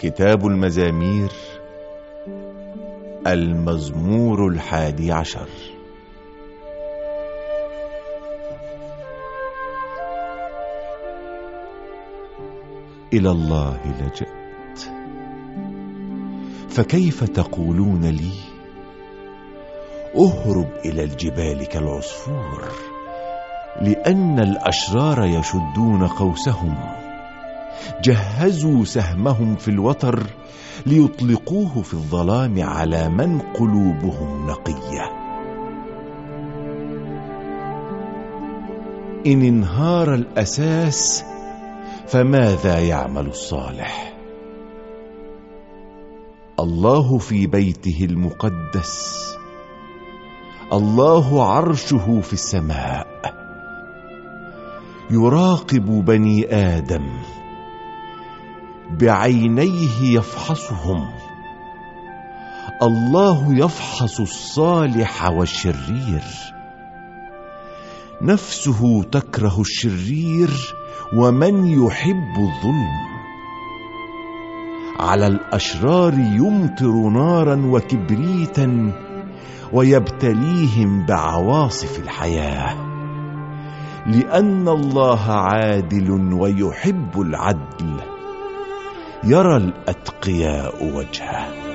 كتاب المزامير المزمور الحادي عشر. إلى الله لجأت. فكيف تقولون لي؟ أهرب إلى الجبال كالعصفور لأن الأشرار يشدون قوسهم. جهزوا سهمهم في الوتر ليطلقوه في الظلام على من قلوبهم نقية. إن انهار الأساس فماذا يعمل الصالح؟ الله في بيته المقدس الله عرشه في السماء يراقب بني آدم. بعينيه يفحصهم. الله يفحص الصالح والشرير. نفسه تكره الشرير ومن يحب الظلم. على الأشرار يمطر نارا وكبريتا ويبتليهم بعواصف الحياة. لأن الله عادل ويحب العدل. يرى الأتقياء وجهه.